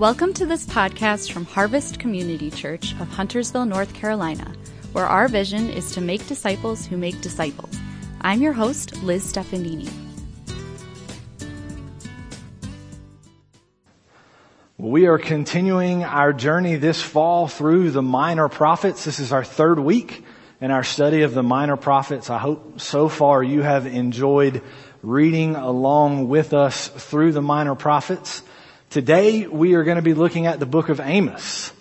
Welcome to this podcast from Harvest Community Church of Huntersville, North Carolina, where our vision is to make disciples who make disciples. I'm your host, Liz Stefanini. We are continuing our journey this fall through the minor prophets. This is our third week in our study of the minor prophets. I hope so far you have enjoyed reading along with us through the minor prophets. Today we are going to be looking at the book of Amos.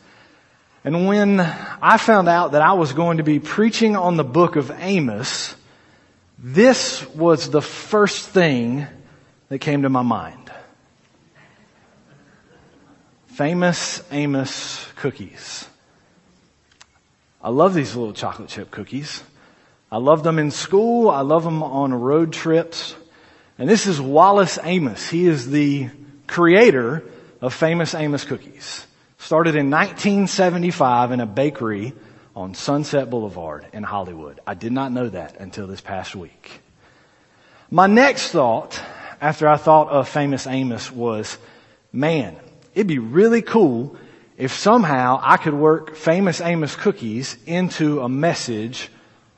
And when I found out that I was going to be preaching on the book of Amos, this was the first thing that came to my mind. Famous Amos cookies. I love these little chocolate chip cookies. I love them in school. I love them on road trips. And this is Wallace Amos. He is the creator of famous Amos cookies. Started in 1975 in a bakery on Sunset Boulevard in Hollywood. I did not know that until this past week. My next thought, after I thought of famous Amos was, man, it'd be really cool if somehow I could work famous Amos cookies into a message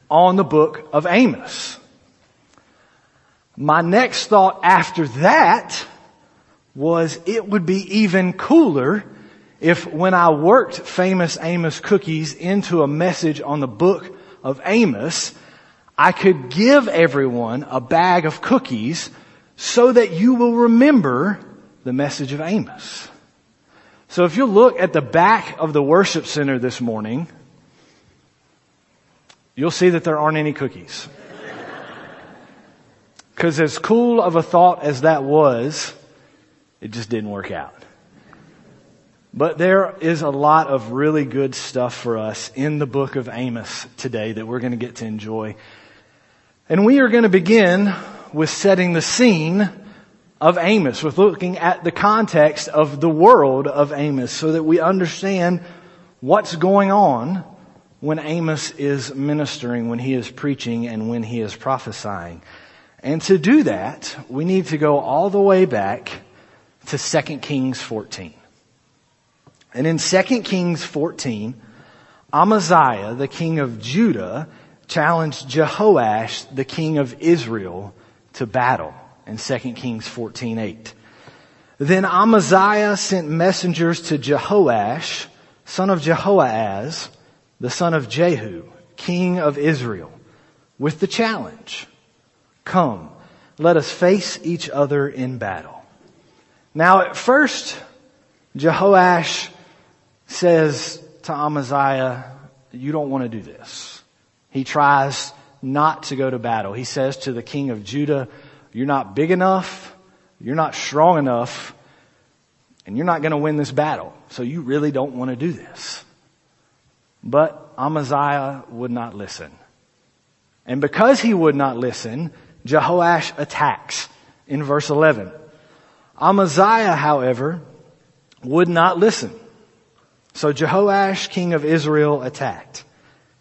on the book of Amos. My next thought after that was it would be even cooler if when I worked famous Amos cookies into a message on the book of Amos, I could give everyone a bag of cookies so that you will remember the message of Amos. So if you look at the back of the worship center this morning, you'll see that there aren't any cookies. Cause as cool of a thought as that was, it just didn't work out. But there is a lot of really good stuff for us in the book of Amos today that we're going to get to enjoy. And we are going to begin with setting the scene of Amos, with looking at the context of the world of Amos so that we understand what's going on when Amos is ministering, when he is preaching, and when he is prophesying. And to do that, we need to go all the way back to 2 Kings 14. And in 2 Kings 14, Amaziah, the king of Judah, challenged Jehoash, the king of Israel, to battle in 2 Kings 14:8. Then Amaziah sent messengers to Jehoash, son of Jehoahaz, the son of Jehu, king of Israel, with the challenge, come, let us face each other in battle. Now at first, Jehoash says to Amaziah, you don't want to do this. He tries not to go to battle. He says to the king of Judah, you're not big enough, you're not strong enough, and you're not going to win this battle. So you really don't want to do this. But Amaziah would not listen. And because he would not listen, Jehoash attacks in verse 11. Amaziah, however, would not listen. So Jehoash, king of Israel, attacked.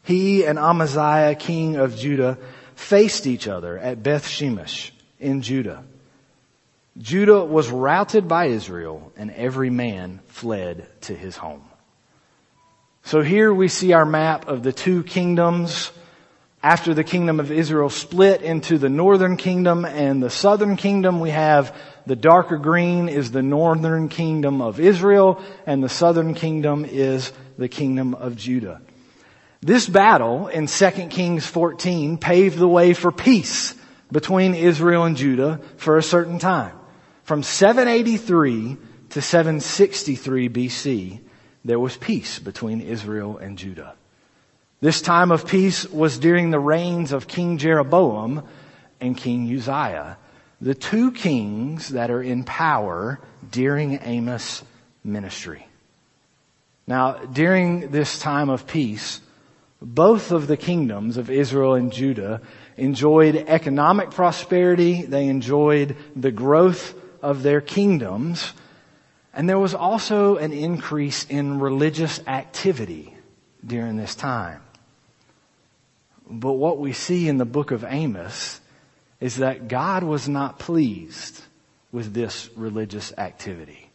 He and Amaziah, king of Judah, faced each other at Beth Shemesh in Judah. Judah was routed by Israel and every man fled to his home. So here we see our map of the two kingdoms after the kingdom of Israel split into the northern kingdom and the southern kingdom. We have the darker green is the northern kingdom of Israel and the southern kingdom is the kingdom of Judah. This battle in 2 Kings 14 paved the way for peace between Israel and Judah for a certain time. From 783 to 763 BC, there was peace between Israel and Judah. This time of peace was during the reigns of King Jeroboam and King Uzziah the two kings that are in power during Amos' ministry. Now, during this time of peace, both of the kingdoms of Israel and Judah enjoyed economic prosperity. They enjoyed the growth of their kingdoms. And there was also an increase in religious activity during this time. But what we see in the book of Amos is that God was not pleased with this religious activity.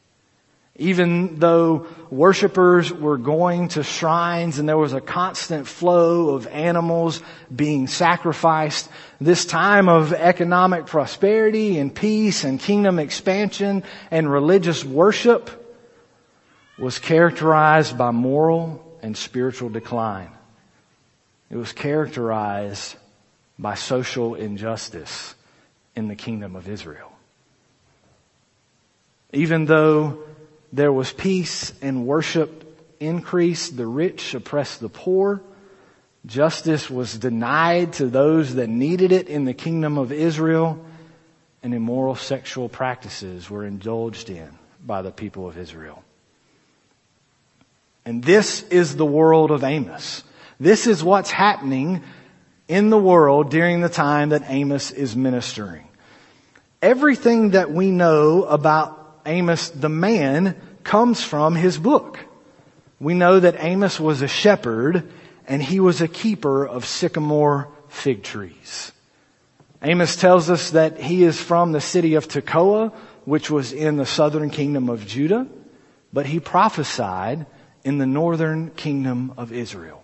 Even though worshipers were going to shrines and there was a constant flow of animals being sacrificed, this time of economic prosperity and peace and kingdom expansion and religious worship was characterized by moral and spiritual decline. It was characterized by social injustice in the kingdom of Israel. Even though there was peace and worship increased, the rich oppressed the poor, justice was denied to those that needed it in the kingdom of Israel, and immoral sexual practices were indulged in by the people of Israel. And this is the world of Amos. This is what's happening in the world during the time that Amos is ministering. Everything that we know about Amos the man comes from his book. We know that Amos was a shepherd and he was a keeper of sycamore fig trees. Amos tells us that he is from the city of Tekoa, which was in the southern kingdom of Judah, but he prophesied in the northern kingdom of Israel.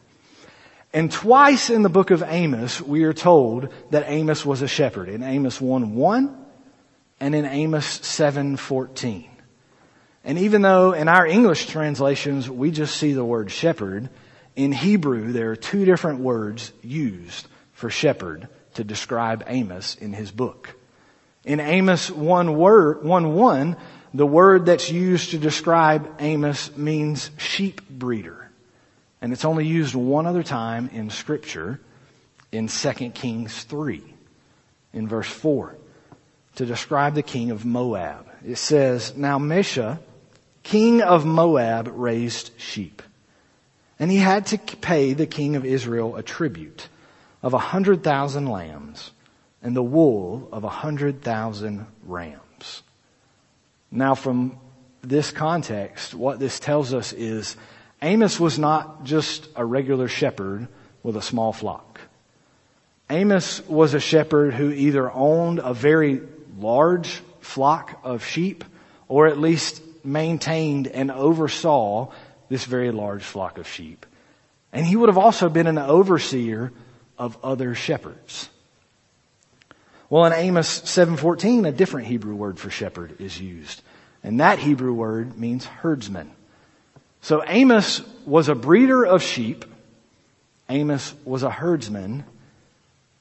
And twice in the book of Amos, we are told that Amos was a shepherd. In Amos 1 1 and in Amos 7 14. And even though in our English translations we just see the word shepherd, in Hebrew there are two different words used for shepherd to describe Amos in his book. In Amos 1 word, 1 1, the word that's used to describe Amos means sheep breeder. And it's only used one other time in scripture in 2 Kings 3 in verse 4 to describe the king of Moab. It says, Now Mesha, king of Moab, raised sheep. And he had to pay the king of Israel a tribute of a hundred thousand lambs and the wool of a hundred thousand rams. Now, from this context, what this tells us is Amos was not just a regular shepherd with a small flock. Amos was a shepherd who either owned a very large flock of sheep or at least maintained and oversaw this very large flock of sheep. And he would have also been an overseer of other shepherds. Well, in Amos 7:14, a different Hebrew word for shepherd is used. And that Hebrew word means herdsman. So Amos was a breeder of sheep. Amos was a herdsman.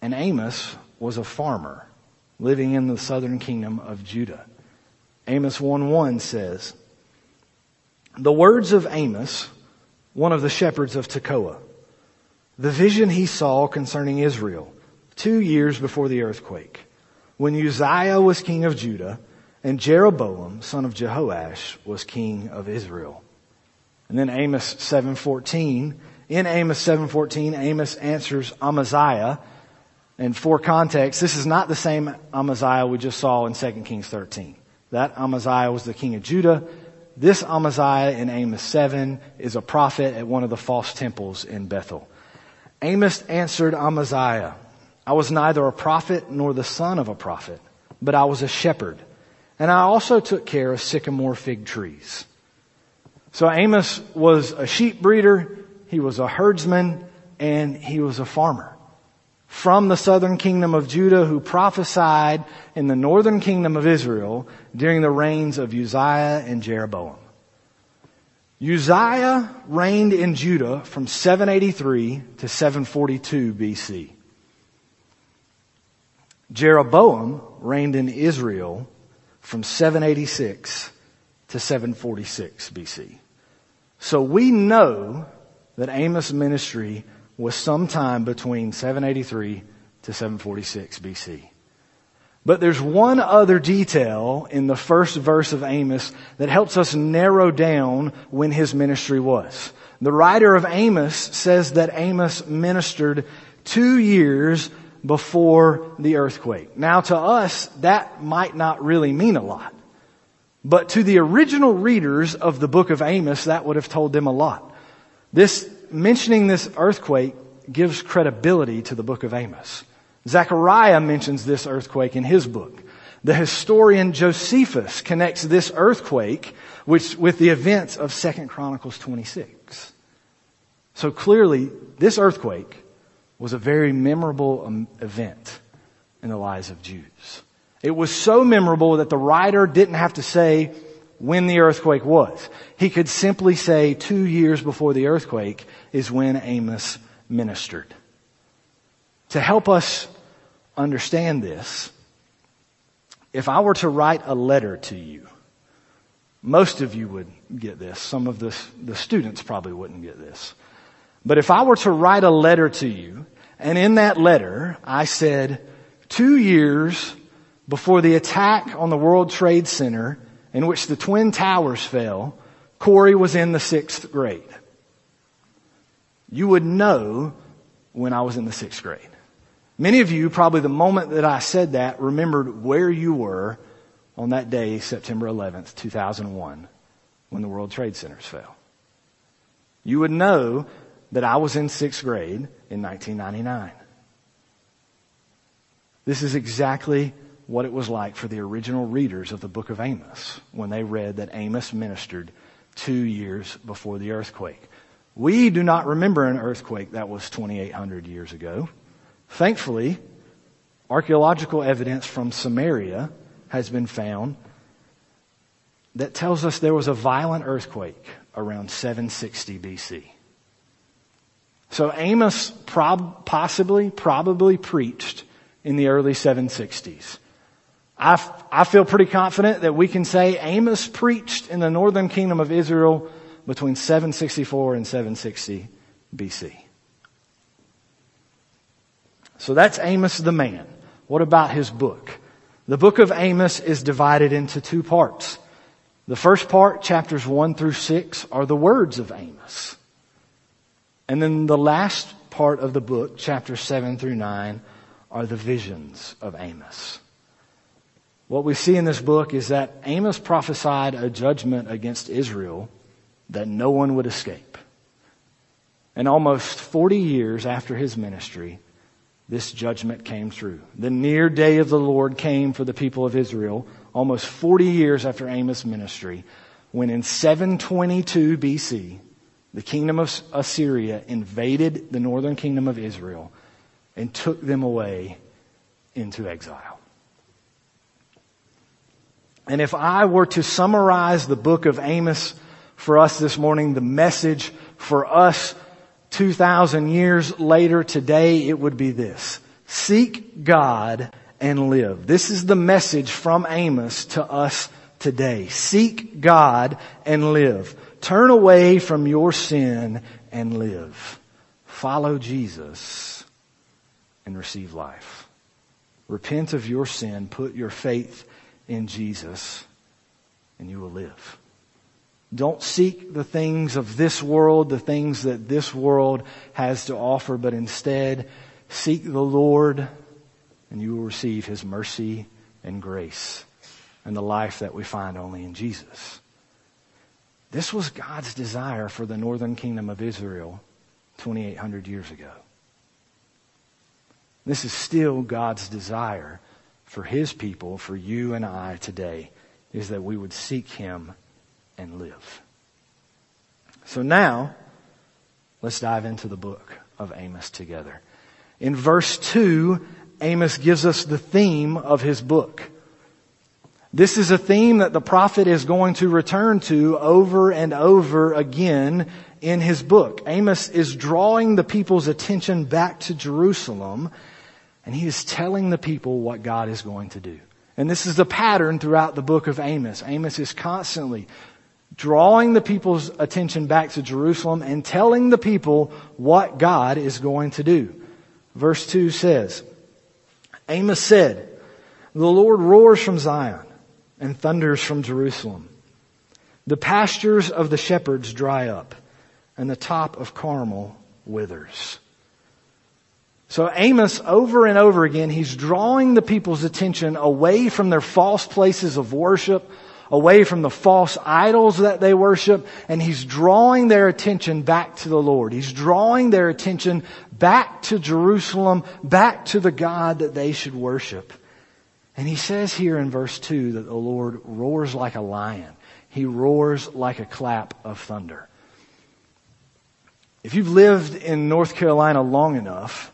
And Amos was a farmer living in the southern kingdom of Judah. Amos 1-1 says, The words of Amos, one of the shepherds of Tekoa, the vision he saw concerning Israel two years before the earthquake, when Uzziah was king of Judah and Jeroboam, son of Jehoash, was king of Israel. And then Amos 7:14, in Amos 7:14, Amos answers Amaziah, and for context, this is not the same Amaziah we just saw in 2 Kings 13. That Amaziah was the king of Judah. This Amaziah in Amos 7 is a prophet at one of the false temples in Bethel. Amos answered Amaziah, I was neither a prophet nor the son of a prophet, but I was a shepherd. And I also took care of sycamore fig trees. So Amos was a sheep breeder, he was a herdsman, and he was a farmer. From the southern kingdom of Judah who prophesied in the northern kingdom of Israel during the reigns of Uzziah and Jeroboam. Uzziah reigned in Judah from 783 to 742 BC. Jeroboam reigned in Israel from 786 to 746 BC. So we know that Amos' ministry was sometime between 783 to 746 BC. But there's one other detail in the first verse of Amos that helps us narrow down when his ministry was. The writer of Amos says that Amos ministered two years before the earthquake. Now to us, that might not really mean a lot. But to the original readers of the book of Amos, that would have told them a lot. This, mentioning this earthquake gives credibility to the book of Amos. Zechariah mentions this earthquake in his book. The historian Josephus connects this earthquake which, with the events of 2 Chronicles 26. So clearly, this earthquake was a very memorable um, event in the lives of Jews. It was so memorable that the writer didn't have to say when the earthquake was. He could simply say two years before the earthquake is when Amos ministered. To help us understand this, if I were to write a letter to you, most of you would get this. Some of the, the students probably wouldn't get this. But if I were to write a letter to you, and in that letter I said, two years before the attack on the World Trade Center in which the Twin Towers fell, Corey was in the sixth grade. You would know when I was in the sixth grade. Many of you, probably the moment that I said that, remembered where you were on that day, September 11th, 2001, when the World Trade Centers fell. You would know that I was in sixth grade in 1999. This is exactly what it was like for the original readers of the book of Amos when they read that Amos ministered two years before the earthquake. We do not remember an earthquake that was 2,800 years ago. Thankfully, archaeological evidence from Samaria has been found that tells us there was a violent earthquake around 760 BC. So Amos prob- possibly, probably preached in the early 760s. I, f- I feel pretty confident that we can say Amos preached in the northern kingdom of Israel between 764 and 760 BC. So that's Amos the man. What about his book? The book of Amos is divided into two parts. The first part, chapters 1 through 6, are the words of Amos. And then the last part of the book, chapters 7 through 9, are the visions of Amos. What we see in this book is that Amos prophesied a judgment against Israel that no one would escape. And almost 40 years after his ministry, this judgment came true. The near day of the Lord came for the people of Israel almost 40 years after Amos' ministry, when in 722 BC, the kingdom of Assyria invaded the northern kingdom of Israel and took them away into exile. And if I were to summarize the book of Amos for us this morning, the message for us 2,000 years later today, it would be this. Seek God and live. This is the message from Amos to us today. Seek God and live. Turn away from your sin and live. Follow Jesus and receive life. Repent of your sin, put your faith in Jesus, and you will live. Don't seek the things of this world, the things that this world has to offer, but instead seek the Lord and you will receive His mercy and grace and the life that we find only in Jesus. This was God's desire for the northern kingdom of Israel 2,800 years ago. This is still God's desire for His people, for you and I today, is that we would seek Him and live. So now, let's dive into the book of Amos together. In verse 2, Amos gives us the theme of his book. This is a theme that the prophet is going to return to over and over again in his book. Amos is drawing the people's attention back to Jerusalem and he is telling the people what God is going to do. And this is the pattern throughout the book of Amos. Amos is constantly drawing the people's attention back to Jerusalem and telling the people what God is going to do. Verse 2 says, Amos said, the Lord roars from Zion and thunders from Jerusalem. The pastures of the shepherds dry up, and the top of Carmel withers. So Amos, over and over again, he's drawing the people's attention away from their false places of worship, away from the false idols that they worship, and he's drawing their attention back to the Lord. He's drawing their attention back to Jerusalem, back to the God that they should worship. And he says here in verse 2 that the Lord roars like a lion. He roars like a clap of thunder. If you've lived in North Carolina long enough,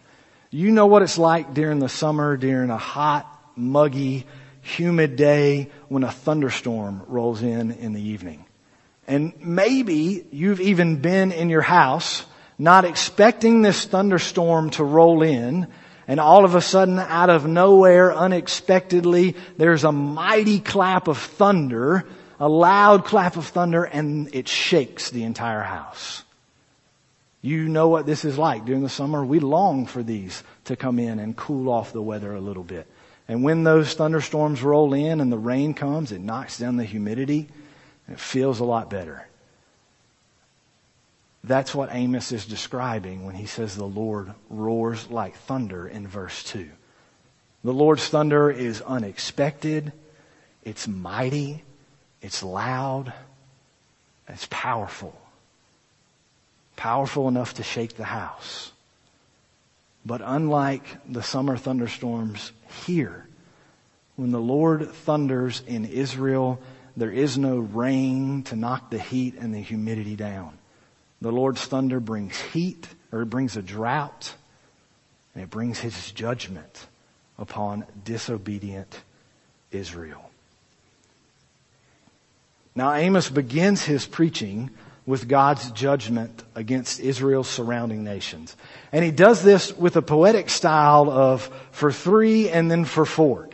you know what it's like during the summer, during a hot, muggy, humid day when a thunderstorm rolls in in the evening. And maybe you've even been in your house not expecting this thunderstorm to roll in and all of a sudden out of nowhere unexpectedly there's a mighty clap of thunder, a loud clap of thunder and it shakes the entire house. You know what this is like during the summer. We long for these to come in and cool off the weather a little bit. And when those thunderstorms roll in and the rain comes, it knocks down the humidity. It feels a lot better. That's what Amos is describing when he says the Lord roars like thunder in verse 2. The Lord's thunder is unexpected, it's mighty, it's loud, it's powerful. Powerful enough to shake the house. But unlike the summer thunderstorms here, when the Lord thunders in Israel, there is no rain to knock the heat and the humidity down. The Lord's thunder brings heat, or it brings a drought, and it brings his judgment upon disobedient Israel. Now Amos begins his preaching with God's judgment against Israel's surrounding nations. And he does this with a poetic style of for three and then for four.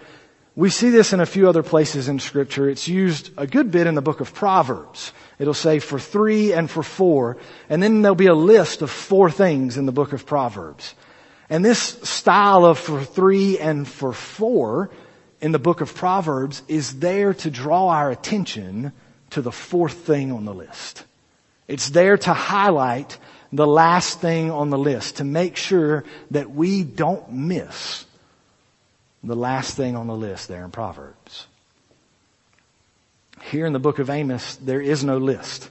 We see this in a few other places in scripture. It's used a good bit in the book of Proverbs. It'll say for three and for four, and then there'll be a list of four things in the book of Proverbs. And this style of for three and for four in the book of Proverbs is there to draw our attention to the fourth thing on the list. It's there to highlight the last thing on the list, to make sure that we don't miss the last thing on the list there in Proverbs. Here in the book of Amos, there is no list.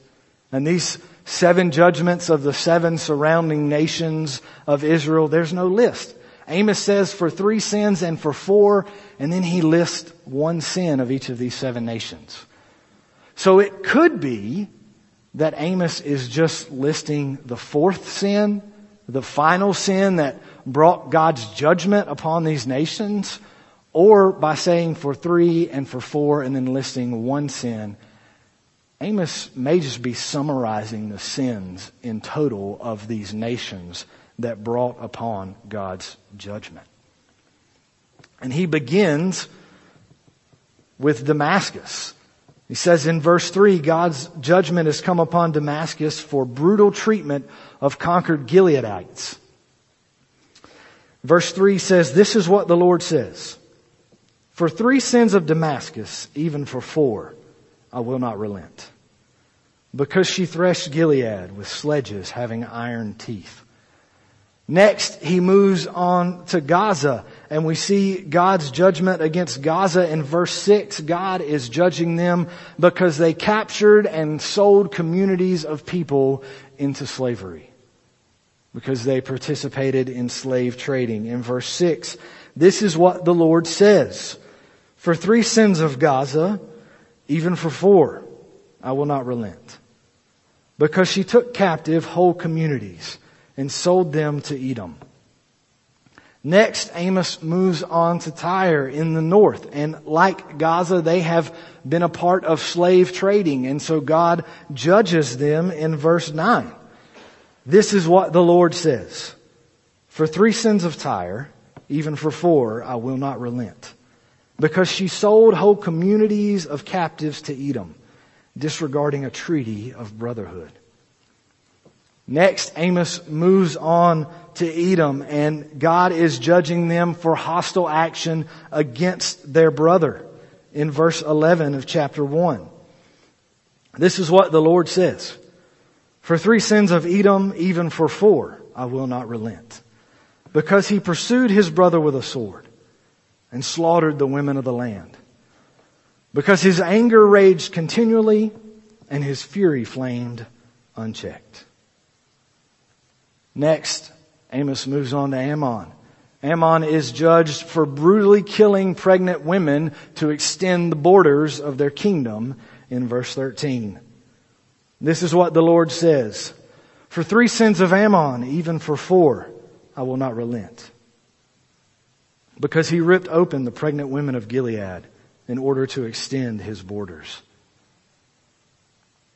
And these seven judgments of the seven surrounding nations of Israel, there's no list. Amos says for three sins and for four, and then he lists one sin of each of these seven nations. So it could be that Amos is just listing the fourth sin, the final sin that brought God's judgment upon these nations, or by saying for three and for four and then listing one sin. Amos may just be summarizing the sins in total of these nations that brought upon God's judgment. And he begins with Damascus. He says in verse 3, God's judgment has come upon Damascus for brutal treatment of conquered Gileadites. Verse 3 says, This is what the Lord says. For three sins of Damascus, even for four, I will not relent. Because she threshed Gilead with sledges having iron teeth. Next, he moves on to Gaza, and we see God's judgment against Gaza in verse 6. God is judging them because they captured and sold communities of people into slavery. Because they participated in slave trading. In verse 6, this is what the Lord says. For three sins of Gaza, even for four, I will not relent. Because she took captive whole communities and sold them to Edom. Next, Amos moves on to Tyre in the north. And like Gaza, they have been a part of slave trading. And so God judges them in verse 9. This is what the Lord says. For three sins of Tyre, even for four, I will not relent. Because she sold whole communities of captives to Edom, disregarding a treaty of brotherhood. Next, Amos moves on to Edom and God is judging them for hostile action against their brother in verse 11 of chapter 1. This is what the Lord says. For three sins of Edom, even for four, I will not relent. Because he pursued his brother with a sword and slaughtered the women of the land. Because his anger raged continually and his fury flamed unchecked. Next, Amos moves on to Ammon. Ammon is judged for brutally killing pregnant women to extend the borders of their kingdom in verse 13. This is what the Lord says. For three sins of Ammon, even for four, I will not relent. Because he ripped open the pregnant women of Gilead in order to extend his borders.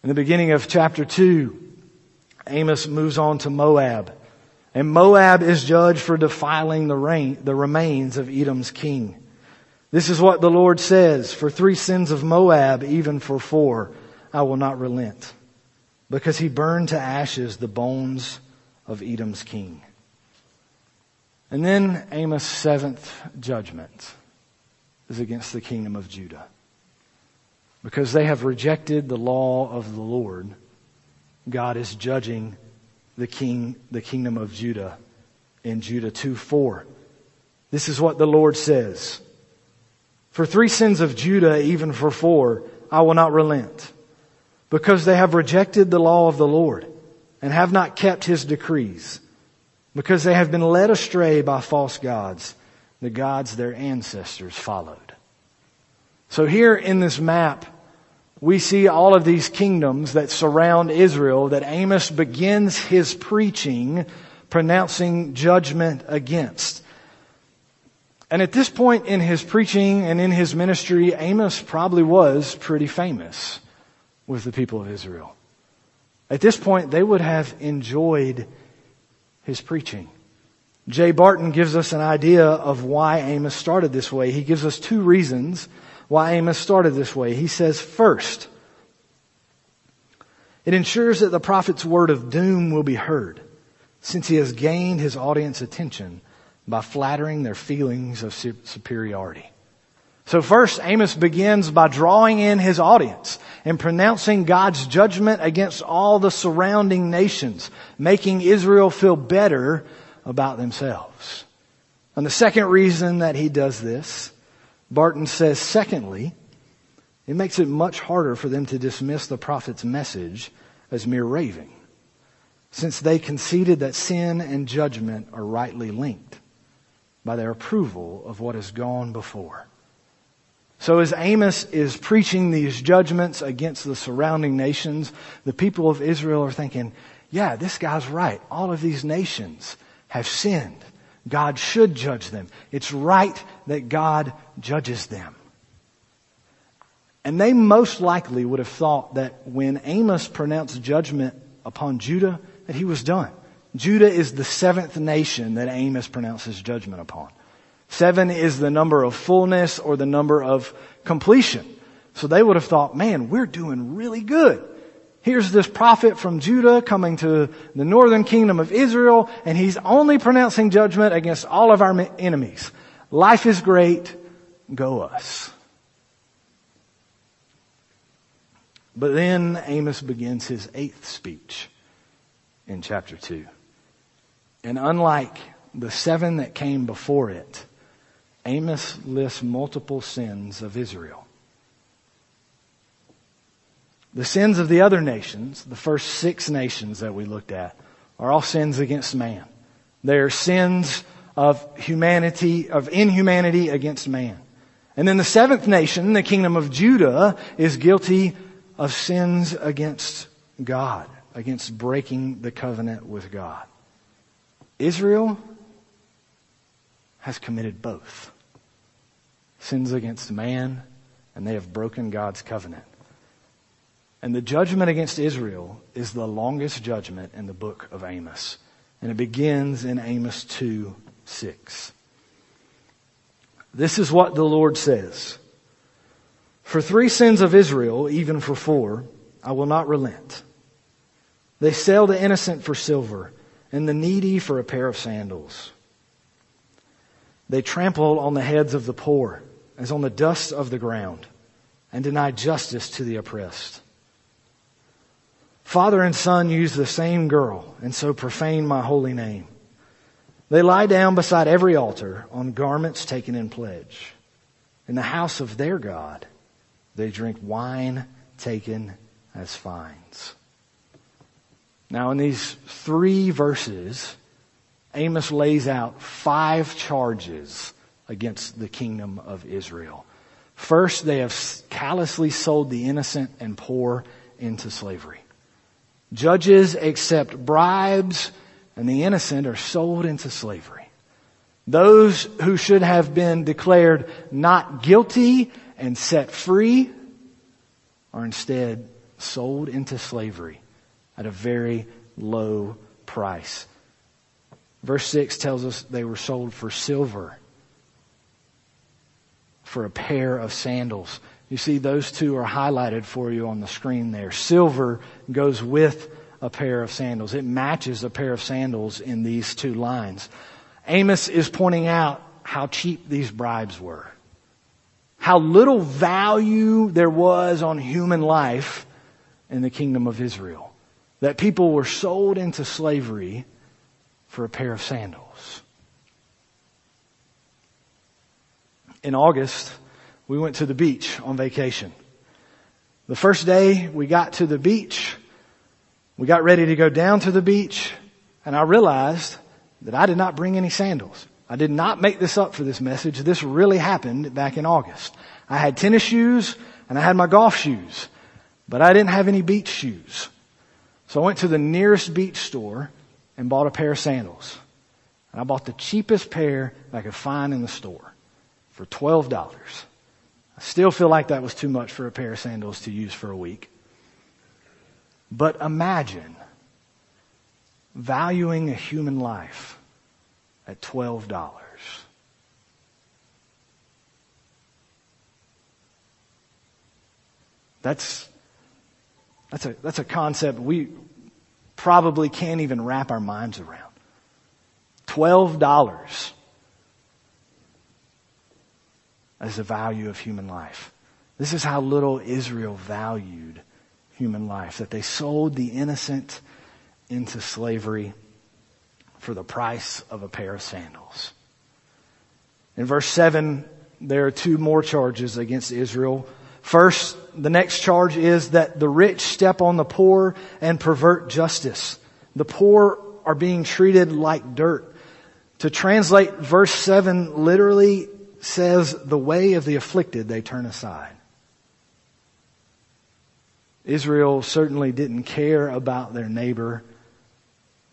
In the beginning of chapter 2, Amos moves on to Moab. And Moab is judged for defiling the, rain, the remains of Edom's king. This is what the Lord says, for three sins of Moab, even for four, I will not relent, because he burned to ashes the bones of Edom's king. And then Amos' seventh judgment is against the kingdom of Judah because they have rejected the law of the Lord, God is judging the king, the kingdom of Judah in Judah 2 4. This is what the Lord says. For three sins of Judah, even for four, I will not relent, because they have rejected the law of the Lord and have not kept his decrees, because they have been led astray by false gods, the gods their ancestors followed. So here in this map, we see all of these kingdoms that surround Israel that Amos begins his preaching pronouncing judgment against. And at this point in his preaching and in his ministry, Amos probably was pretty famous with the people of Israel. At this point, they would have enjoyed his preaching. Jay Barton gives us an idea of why Amos started this way. He gives us two reasons why Amos started this way. He says, first, it ensures that the prophet's word of doom will be heard, since he has gained his audience attention by flattering their feelings of superiority. So first, Amos begins by drawing in his audience and pronouncing God's judgment against all the surrounding nations, making Israel feel better about themselves. And the second reason that he does this Barton says, secondly, it makes it much harder for them to dismiss the prophet's message as mere raving, since they conceded that sin and judgment are rightly linked by their approval of what has gone before. So as Amos is preaching these judgments against the surrounding nations, the people of Israel are thinking, yeah, this guy's right. All of these nations have sinned. God should judge them. It's right that God judges them. And they most likely would have thought that when Amos pronounced judgment upon Judah, that he was done. Judah is the seventh nation that Amos pronounces judgment upon. Seven is the number of fullness or the number of completion. So they would have thought, man, we're doing really good. Here's this prophet from Judah coming to the northern kingdom of Israel, and he's only pronouncing judgment against all of our enemies. Life is great. Go us. But then Amos begins his eighth speech in chapter 2. And unlike the seven that came before it, Amos lists multiple sins of Israel. The sins of the other nations, the first six nations that we looked at, are all sins against man. They are sins of humanity, of inhumanity against man. And then the seventh nation, the kingdom of Judah, is guilty of sins against God, against breaking the covenant with God. Israel has committed both. Sins against man, and they have broken God's covenant. And the judgment against Israel is the longest judgment in the book of Amos. And it begins in Amos 2 6. This is what the Lord says. For three sins of Israel, even for four, I will not relent. They sell the innocent for silver and the needy for a pair of sandals. They trample on the heads of the poor as on the dust of the ground and deny justice to the oppressed. Father and son use the same girl and so profane my holy name. They lie down beside every altar on garments taken in pledge. In the house of their God, they drink wine taken as fines. Now, in these three verses, Amos lays out five charges against the kingdom of Israel. First, they have callously sold the innocent and poor into slavery. Judges accept bribes and the innocent are sold into slavery. Those who should have been declared not guilty and set free are instead sold into slavery at a very low price. Verse 6 tells us they were sold for silver, for a pair of sandals. You see, those two are highlighted for you on the screen there. Silver goes with a pair of sandals. It matches a pair of sandals in these two lines. Amos is pointing out how cheap these bribes were. How little value there was on human life in the kingdom of Israel. That people were sold into slavery for a pair of sandals. In August, we went to the beach on vacation. The first day we got to the beach, we got ready to go down to the beach, and I realized that I did not bring any sandals. I did not make this up for this message. This really happened back in August. I had tennis shoes and I had my golf shoes, but I didn't have any beach shoes. So I went to the nearest beach store and bought a pair of sandals. And I bought the cheapest pair I could find in the store for $12. Still feel like that was too much for a pair of sandals to use for a week. But imagine valuing a human life at $12. That's, that's a, that's a concept we probably can't even wrap our minds around. $12 as the value of human life. This is how little Israel valued human life, that they sold the innocent into slavery for the price of a pair of sandals. In verse 7, there are two more charges against Israel. First, the next charge is that the rich step on the poor and pervert justice. The poor are being treated like dirt. To translate verse 7 literally says, the way of the afflicted they turn aside. Israel certainly didn't care about their neighbor,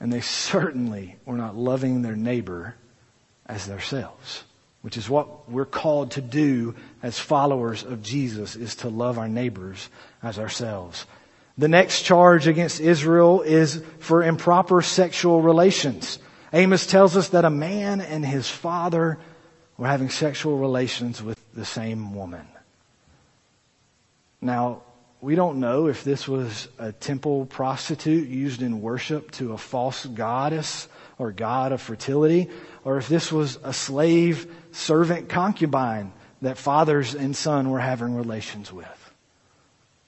and they certainly were not loving their neighbor as themselves, which is what we're called to do as followers of Jesus, is to love our neighbors as ourselves. The next charge against Israel is for improper sexual relations. Amos tells us that a man and his father were having sexual relations with the same woman. Now, we don't know if this was a temple prostitute used in worship to a false goddess or god of fertility, or if this was a slave servant concubine that fathers and son were having relations with.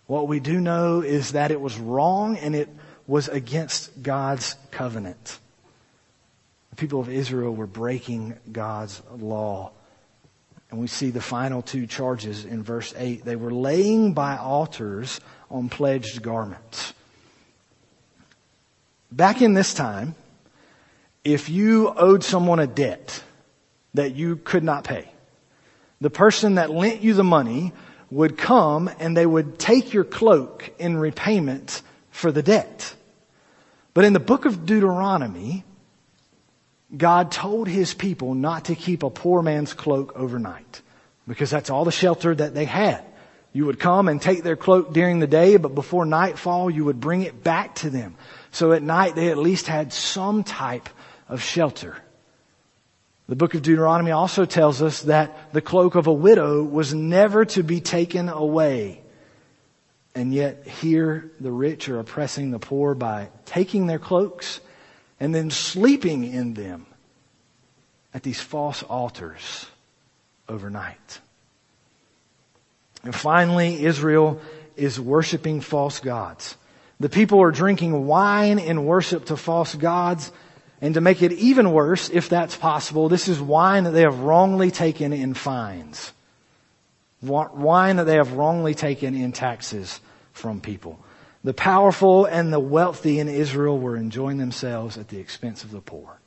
What we do know is that it was wrong and it was against God's covenant. The people of Israel were breaking God's law. And we see the final two charges in verse 8. They were laying by altars on pledged garments. Back in this time, if you owed someone a debt that you could not pay, the person that lent you the money would come and they would take your cloak in repayment for the debt. But in the book of Deuteronomy, God told his people not to keep a poor man's cloak overnight because that's all the shelter that they had. You would come and take their cloak during the day, but before nightfall, you would bring it back to them. So at night, they at least had some type of shelter. The book of Deuteronomy also tells us that the cloak of a widow was never to be taken away. And yet here the rich are oppressing the poor by taking their cloaks and then sleeping in them at these false altars overnight. And finally, Israel is worshiping false gods. The people are drinking wine in worship to false gods. And to make it even worse, if that's possible, this is wine that they have wrongly taken in fines. Wine that they have wrongly taken in taxes from people. The powerful and the wealthy in Israel were enjoying themselves at the expense of the poor.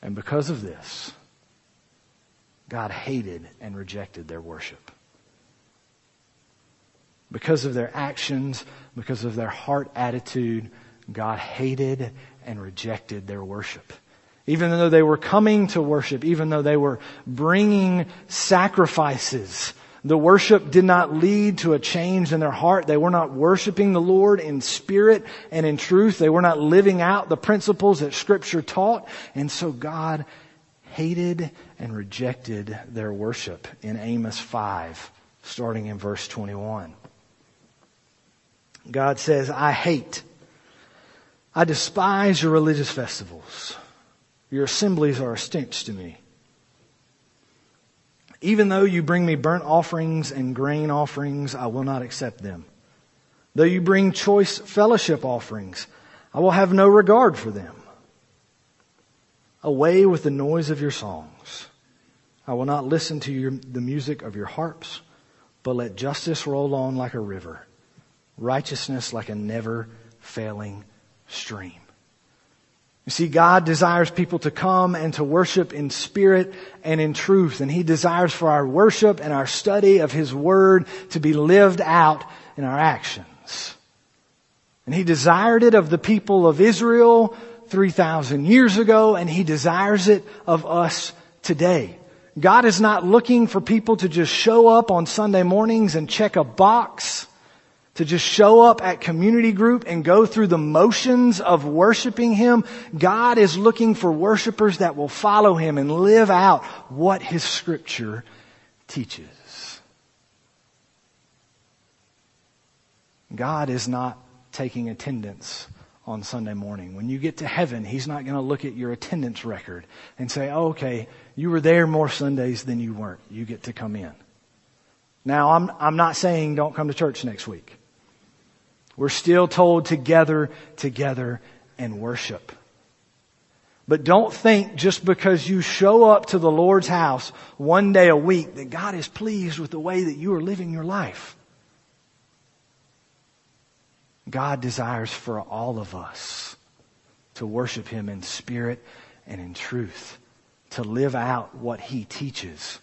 And because of this, God hated and rejected their worship. Because of their actions, because of their heart attitude, God hated and rejected their worship. Even though they were coming to worship, even though they were bringing sacrifices, the worship did not lead to a change in their heart. They were not worshiping the Lord in spirit and in truth. They were not living out the principles that scripture taught. And so God hated and rejected their worship in Amos 5, starting in verse 21. God says, I hate, I despise your religious festivals. Your assemblies are a stench to me. Even though you bring me burnt offerings and grain offerings, I will not accept them. Though you bring choice fellowship offerings, I will have no regard for them. Away with the noise of your songs. I will not listen to your, the music of your harps, but let justice roll on like a river, righteousness like a never failing stream. You see, God desires people to come and to worship in spirit and in truth. And He desires for our worship and our study of His Word to be lived out in our actions. And He desired it of the people of Israel 3,000 years ago, and He desires it of us today. God is not looking for people to just show up on Sunday mornings and check a box to just show up at community group and go through the motions of worshiping Him. God is looking for worshipers that will follow Him and live out what His scripture teaches. God is not taking attendance on Sunday morning. When you get to heaven, He's not going to look at your attendance record and say, oh, okay, you were there more Sundays than you weren't. You get to come in. Now, I'm, I'm not saying don't come to church next week. We're still told to gather together and worship. But don't think just because you show up to the Lord's house one day a week that God is pleased with the way that you are living your life. God desires for all of us to worship Him in spirit and in truth, to live out what He teaches.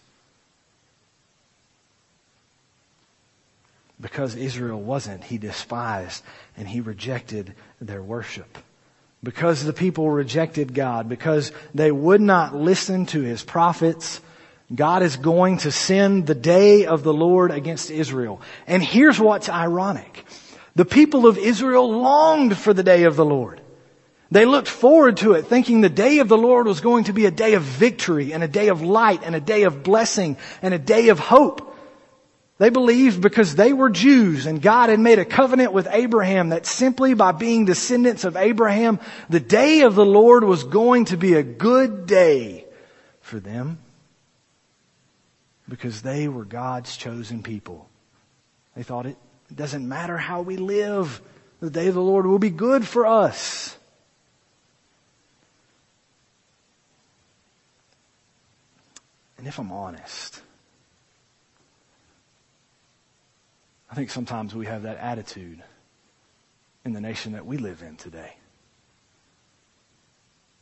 Because Israel wasn't, he despised and he rejected their worship. Because the people rejected God, because they would not listen to his prophets, God is going to send the day of the Lord against Israel. And here's what's ironic. The people of Israel longed for the day of the Lord. They looked forward to it thinking the day of the Lord was going to be a day of victory and a day of light and a day of blessing and a day of hope. They believed because they were Jews and God had made a covenant with Abraham that simply by being descendants of Abraham, the day of the Lord was going to be a good day for them because they were God's chosen people. They thought it doesn't matter how we live, the day of the Lord will be good for us. And if I'm honest, I think sometimes we have that attitude in the nation that we live in today.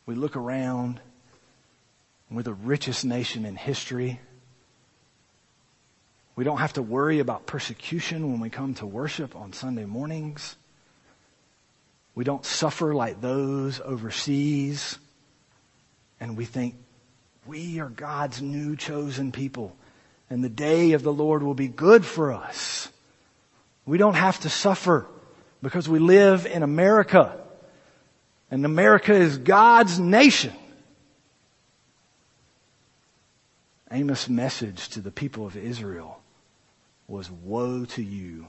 We look around, we're the richest nation in history. We don't have to worry about persecution when we come to worship on Sunday mornings. We don't suffer like those overseas. And we think we are God's new chosen people. And the day of the Lord will be good for us. We don't have to suffer because we live in America. And America is God's nation. Amos' message to the people of Israel was woe to you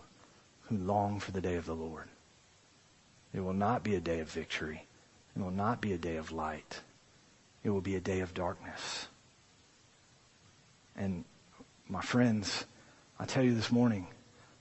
who long for the day of the Lord. It will not be a day of victory. It will not be a day of light. It will be a day of darkness. And my friends, I tell you this morning,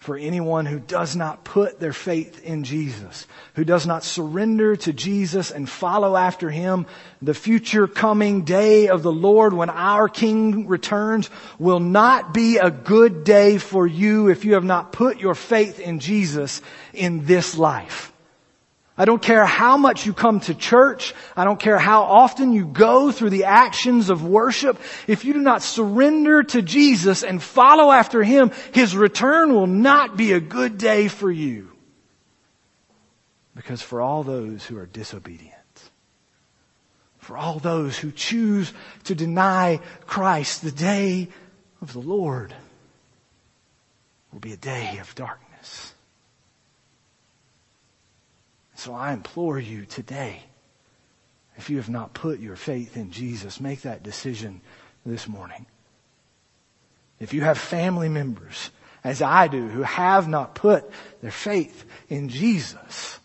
for anyone who does not put their faith in Jesus, who does not surrender to Jesus and follow after Him. The future coming day of the Lord when our King returns will not be a good day for you if you have not put your faith in Jesus in this life. I don't care how much you come to church. I don't care how often you go through the actions of worship. If you do not surrender to Jesus and follow after Him, His return will not be a good day for you. Because for all those who are disobedient, for all those who choose to deny Christ, the day of the Lord will be a day of darkness. So I implore you today, if you have not put your faith in Jesus, make that decision this morning. If you have family members, as I do, who have not put their faith in Jesus,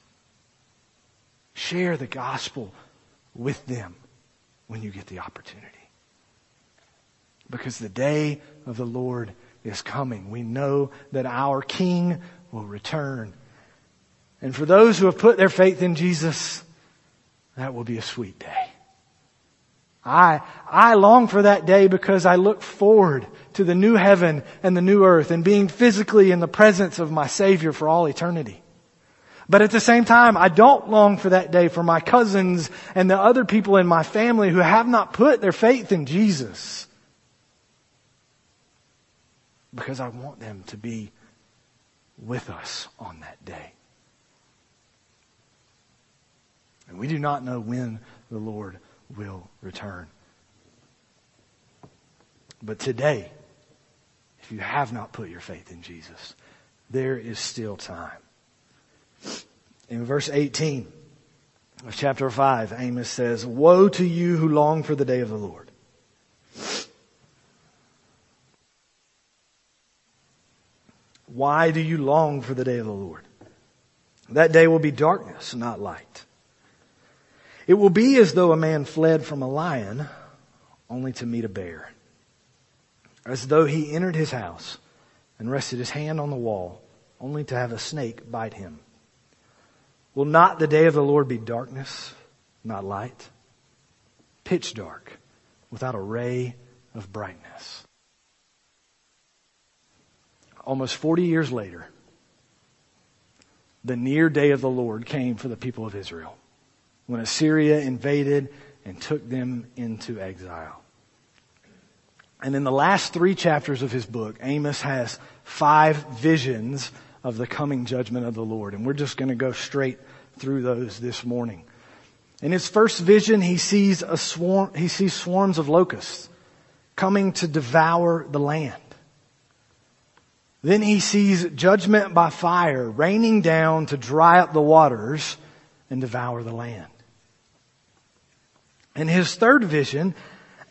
share the gospel with them when you get the opportunity. Because the day of the Lord is coming. We know that our King will return. And for those who have put their faith in Jesus, that will be a sweet day. I, I long for that day because I look forward to the new heaven and the new earth and being physically in the presence of my Savior for all eternity. But at the same time, I don't long for that day for my cousins and the other people in my family who have not put their faith in Jesus. Because I want them to be with us on that day. And we do not know when the Lord will return. But today, if you have not put your faith in Jesus, there is still time. In verse 18 of chapter 5, Amos says, Woe to you who long for the day of the Lord. Why do you long for the day of the Lord? That day will be darkness, not light. It will be as though a man fled from a lion only to meet a bear. As though he entered his house and rested his hand on the wall only to have a snake bite him. Will not the day of the Lord be darkness, not light? Pitch dark, without a ray of brightness. Almost 40 years later, the near day of the Lord came for the people of Israel when Assyria invaded and took them into exile. And in the last three chapters of his book, Amos has five visions of the coming judgment of the Lord. And we're just going to go straight through those this morning. In his first vision, he sees a swarm, he sees swarms of locusts coming to devour the land. Then he sees judgment by fire raining down to dry up the waters and devour the land. In his third vision,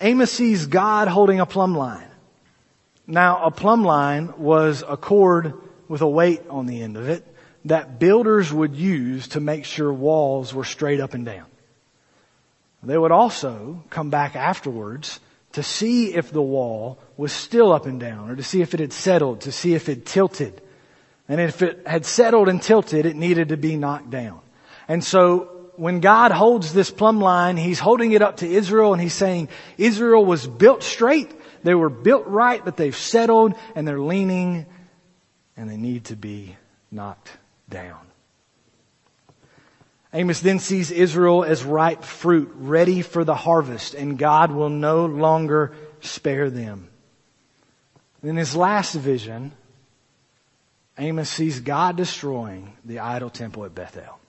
Amos sees God holding a plumb line. Now, a plumb line was a cord with a weight on the end of it that builders would use to make sure walls were straight up and down. They would also come back afterwards to see if the wall was still up and down or to see if it had settled, to see if it tilted. And if it had settled and tilted, it needed to be knocked down. And so when God holds this plumb line, He's holding it up to Israel and He's saying, Israel was built straight. They were built right, but they've settled and they're leaning and they need to be knocked down. Amos then sees Israel as ripe fruit, ready for the harvest, and God will no longer spare them. In his last vision, Amos sees God destroying the idol temple at Bethel.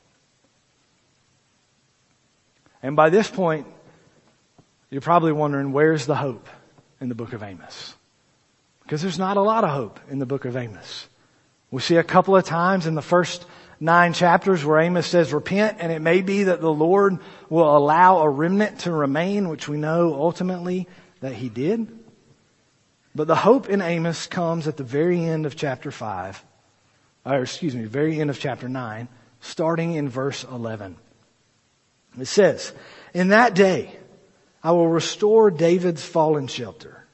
And by this point, you're probably wondering where's the hope in the book of Amos? Because there's not a lot of hope in the book of Amos. We see a couple of times in the first nine chapters where Amos says repent and it may be that the Lord will allow a remnant to remain, which we know ultimately that he did. But the hope in Amos comes at the very end of chapter five, or excuse me, very end of chapter nine, starting in verse 11. It says, in that day, I will restore David's fallen shelter.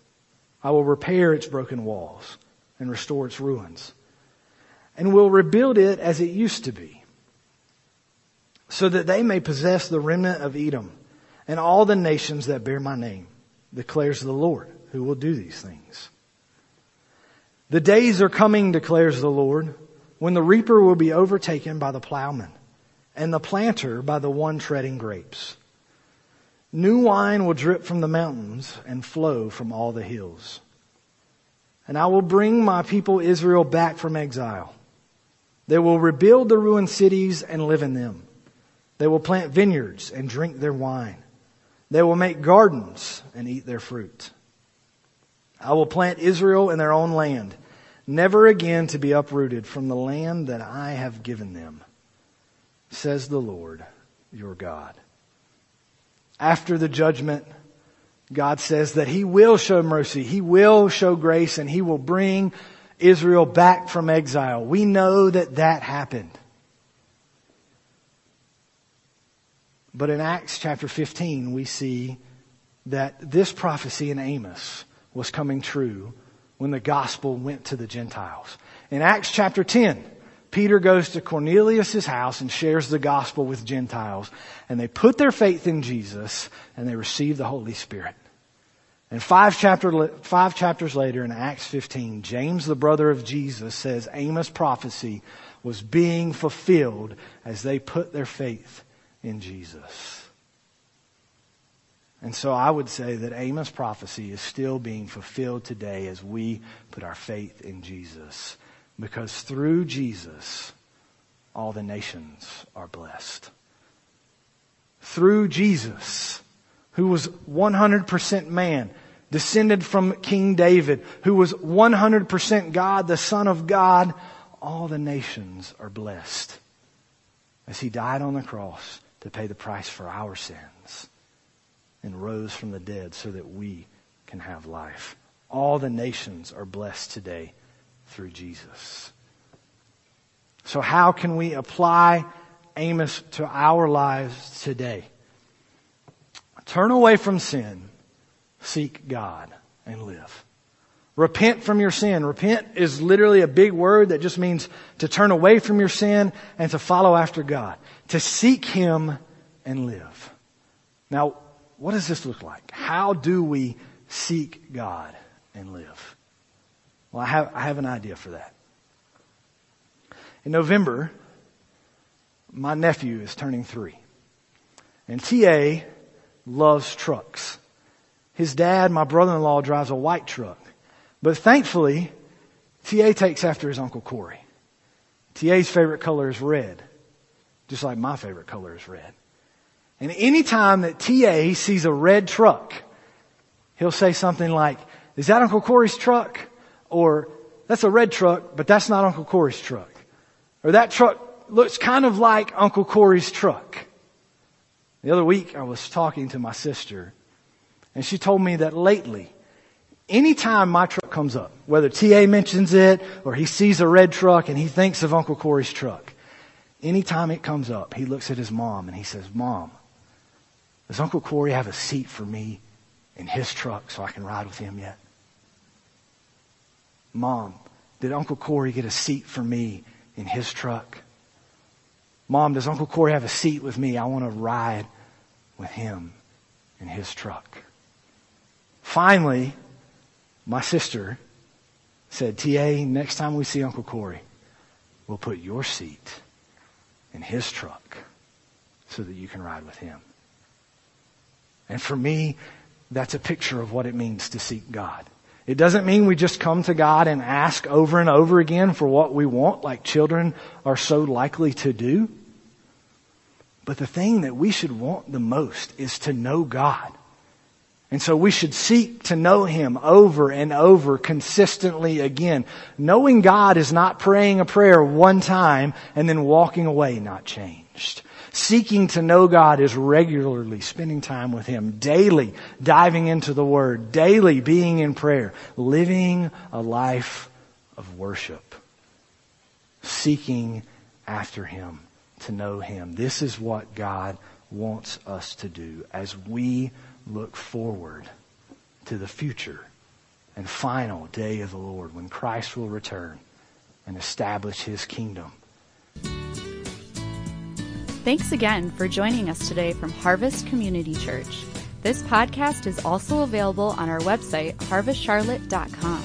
I will repair its broken walls and restore its ruins and will rebuild it as it used to be, so that they may possess the remnant of Edom and all the nations that bear my name, declares the Lord, who will do these things. The days are coming, declares the Lord, when the reaper will be overtaken by the plowman, and the planter by the one treading grapes. New wine will drip from the mountains and flow from all the hills. And I will bring my people Israel back from exile. They will rebuild the ruined cities and live in them. They will plant vineyards and drink their wine. They will make gardens and eat their fruit. I will plant Israel in their own land, never again to be uprooted from the land that I have given them, says the Lord your God. After the judgment, God says that He will show mercy, He will show grace, and He will bring Israel back from exile. We know that that happened. But in Acts chapter 15, we see that this prophecy in Amos was coming true when the gospel went to the Gentiles. In Acts chapter 10, Peter goes to Cornelius' house and shares the gospel with Gentiles, and they put their faith in Jesus and they receive the Holy Spirit. And five, chapter, five chapters later in Acts 15, James, the brother of Jesus, says Amos' prophecy was being fulfilled as they put their faith in Jesus. And so I would say that Amos' prophecy is still being fulfilled today as we put our faith in Jesus. Because through Jesus, all the nations are blessed. Through Jesus, who was 100% man, descended from King David, who was 100% God, the Son of God, all the nations are blessed. As he died on the cross to pay the price for our sins and rose from the dead so that we can have life. All the nations are blessed today through Jesus. So how can we apply Amos to our lives today? Turn away from sin, seek God, and live. Repent from your sin. Repent is literally a big word that just means to turn away from your sin and to follow after God. To seek Him and live. Now, what does this look like? How do we seek God and live? Well, I have, I have an idea for that. In November, my nephew is turning three. And TA loves trucks. His dad, my brother-in-law, drives a white truck. But thankfully, TA takes after his Uncle Corey. TA's favorite color is red, just like my favorite color is red. And anytime that TA sees a red truck, he'll say something like, is that Uncle Corey's truck? Or, that's a red truck, but that's not Uncle Corey's truck. Or that truck looks kind of like Uncle Corey's truck. The other week I was talking to my sister and she told me that lately Anytime my truck comes up, whether TA mentions it or he sees a red truck and he thinks of Uncle Corey's truck, anytime it comes up, he looks at his mom and he says, Mom, does Uncle Corey have a seat for me in his truck so I can ride with him yet? Mom, did Uncle Corey get a seat for me in his truck? Mom, does Uncle Corey have a seat with me? I want to ride with him in his truck. Finally, my sister said, TA, next time we see Uncle Corey, we'll put your seat in his truck so that you can ride with him. And for me, that's a picture of what it means to seek God. It doesn't mean we just come to God and ask over and over again for what we want, like children are so likely to do. But the thing that we should want the most is to know God. And so we should seek to know Him over and over consistently again. Knowing God is not praying a prayer one time and then walking away not changed. Seeking to know God is regularly spending time with Him, daily diving into the Word, daily being in prayer, living a life of worship, seeking after Him, to know Him. This is what God wants us to do as we look forward to the future and final day of the Lord when Christ will return and establish his kingdom. Thanks again for joining us today from Harvest Community Church. This podcast is also available on our website, harvestcharlotte.com.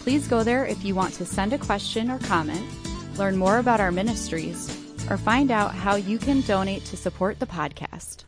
Please go there if you want to send a question or comment, learn more about our ministries, or find out how you can donate to support the podcast.